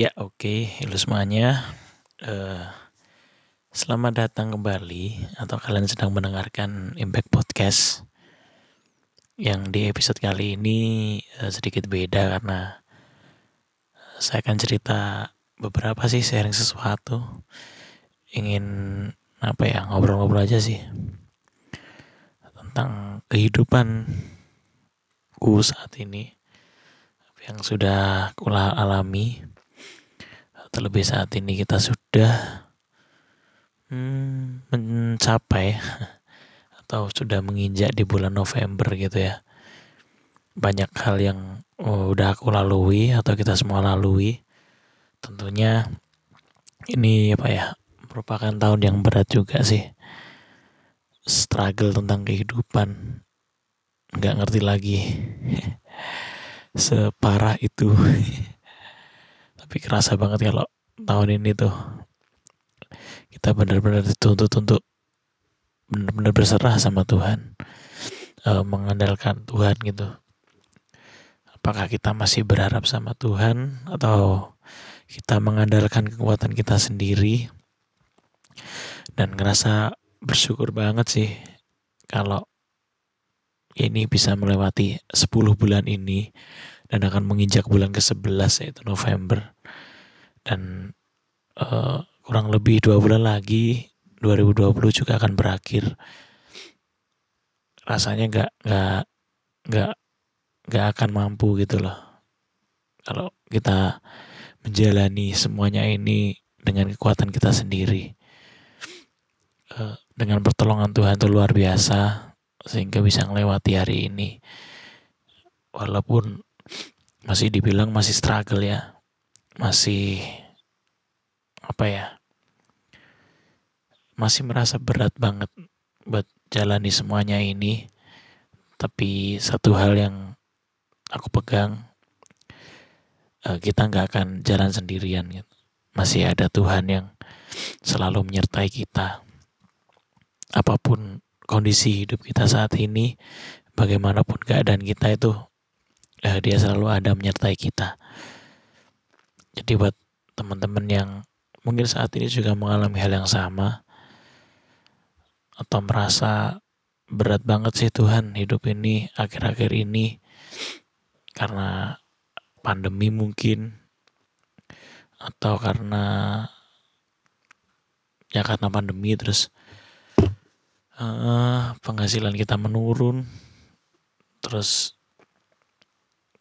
Ya oke, halo semuanya. Eh, selamat datang kembali atau kalian sedang mendengarkan Impact Podcast. Yang di episode kali ini eh, sedikit beda karena saya akan cerita beberapa sih sharing sesuatu. Ingin apa ya ngobrol-ngobrol aja sih tentang kehidupan ku saat ini yang sudah kula alami terlebih saat ini kita sudah hmm, mencapai atau sudah menginjak di bulan November gitu ya. Banyak hal yang oh, udah aku lalui atau kita semua lalui. Tentunya ini apa ya merupakan tahun yang berat juga sih. Struggle tentang kehidupan. Nggak ngerti lagi separah itu tapi kerasa banget kalau tahun ini tuh kita benar-benar dituntut untuk benar-benar berserah sama Tuhan e, mengandalkan Tuhan gitu. Apakah kita masih berharap sama Tuhan atau kita mengandalkan kekuatan kita sendiri? Dan ngerasa bersyukur banget sih kalau ini bisa melewati 10 bulan ini dan akan menginjak bulan ke-11 yaitu November. Dan uh, kurang lebih dua bulan lagi 2020 juga akan berakhir. Rasanya nggak nggak nggak nggak akan mampu gitu loh. Kalau kita menjalani semuanya ini dengan kekuatan kita sendiri uh, dengan pertolongan Tuhan itu luar biasa sehingga bisa melewati hari ini. Walaupun masih dibilang masih struggle ya. Masih apa ya masih merasa berat banget buat jalani semuanya ini. Tapi satu hal yang aku pegang uh, kita nggak akan jalan sendirian gitu masih ada Tuhan yang selalu menyertai kita. Apa pun kondisi hidup kita saat ini bagaimanapun keadaan kita itu uh, dia selalu ada menyertai kita. Jadi buat teman-teman yang mungkin saat ini juga mengalami hal yang sama atau merasa berat banget sih Tuhan hidup ini akhir-akhir ini karena pandemi mungkin atau karena ya karena pandemi terus uh, penghasilan kita menurun terus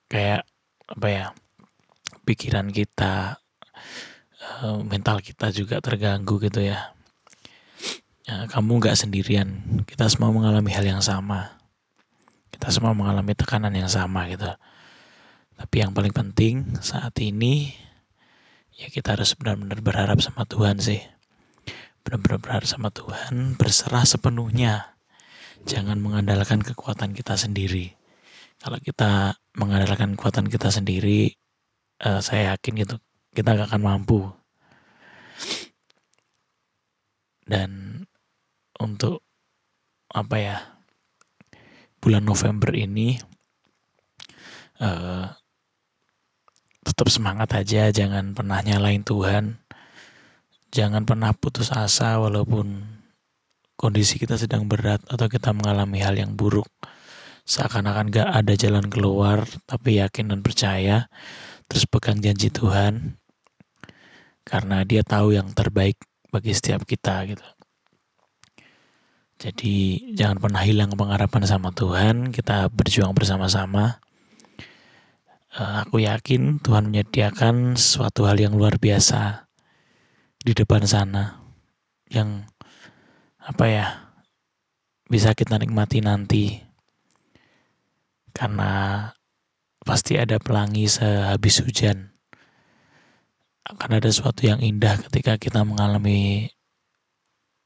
kayak apa ya pikiran kita, uh, mental kita juga terganggu gitu ya. ya kamu nggak sendirian, kita semua mengalami hal yang sama. Kita semua mengalami tekanan yang sama gitu. Tapi yang paling penting saat ini ya kita harus benar-benar berharap sama Tuhan sih. Benar-benar berharap sama Tuhan, berserah sepenuhnya. Jangan mengandalkan kekuatan kita sendiri. Kalau kita mengandalkan kekuatan kita sendiri, uh, saya yakin gitu kita gak akan mampu. Dan untuk apa ya bulan November ini uh, tetap semangat aja jangan pernah nyalain Tuhan. Jangan pernah putus asa walaupun kondisi kita sedang berat atau kita mengalami hal yang buruk seakan-akan gak ada jalan keluar tapi yakin dan percaya terus pegang janji Tuhan karena dia tahu yang terbaik bagi setiap kita gitu. Jadi jangan pernah hilang pengharapan sama Tuhan, kita berjuang bersama-sama. Uh, aku yakin Tuhan menyediakan suatu hal yang luar biasa di depan sana yang apa ya bisa kita nikmati nanti karena pasti ada pelangi sehabis hujan. Akan ada sesuatu yang indah ketika kita mengalami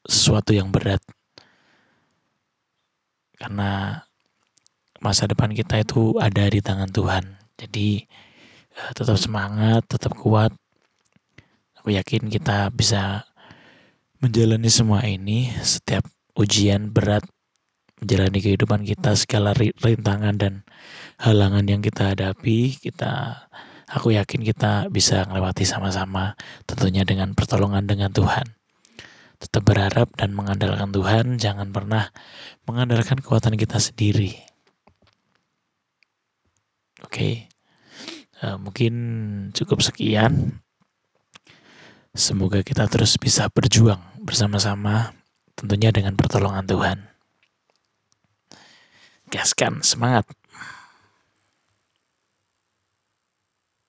sesuatu yang berat. Karena masa depan kita itu ada di tangan Tuhan. Jadi eh, tetap semangat, tetap kuat. Aku yakin kita bisa menjalani semua ini setiap ujian berat menjalani kehidupan kita segala rintangan dan halangan yang kita hadapi kita Aku yakin kita bisa melewati sama-sama, tentunya dengan pertolongan dengan Tuhan. Tetap berharap dan mengandalkan Tuhan, jangan pernah mengandalkan kekuatan kita sendiri. Oke, okay. uh, mungkin cukup sekian. Semoga kita terus bisa berjuang bersama-sama, tentunya dengan pertolongan Tuhan. Gaskan, semangat!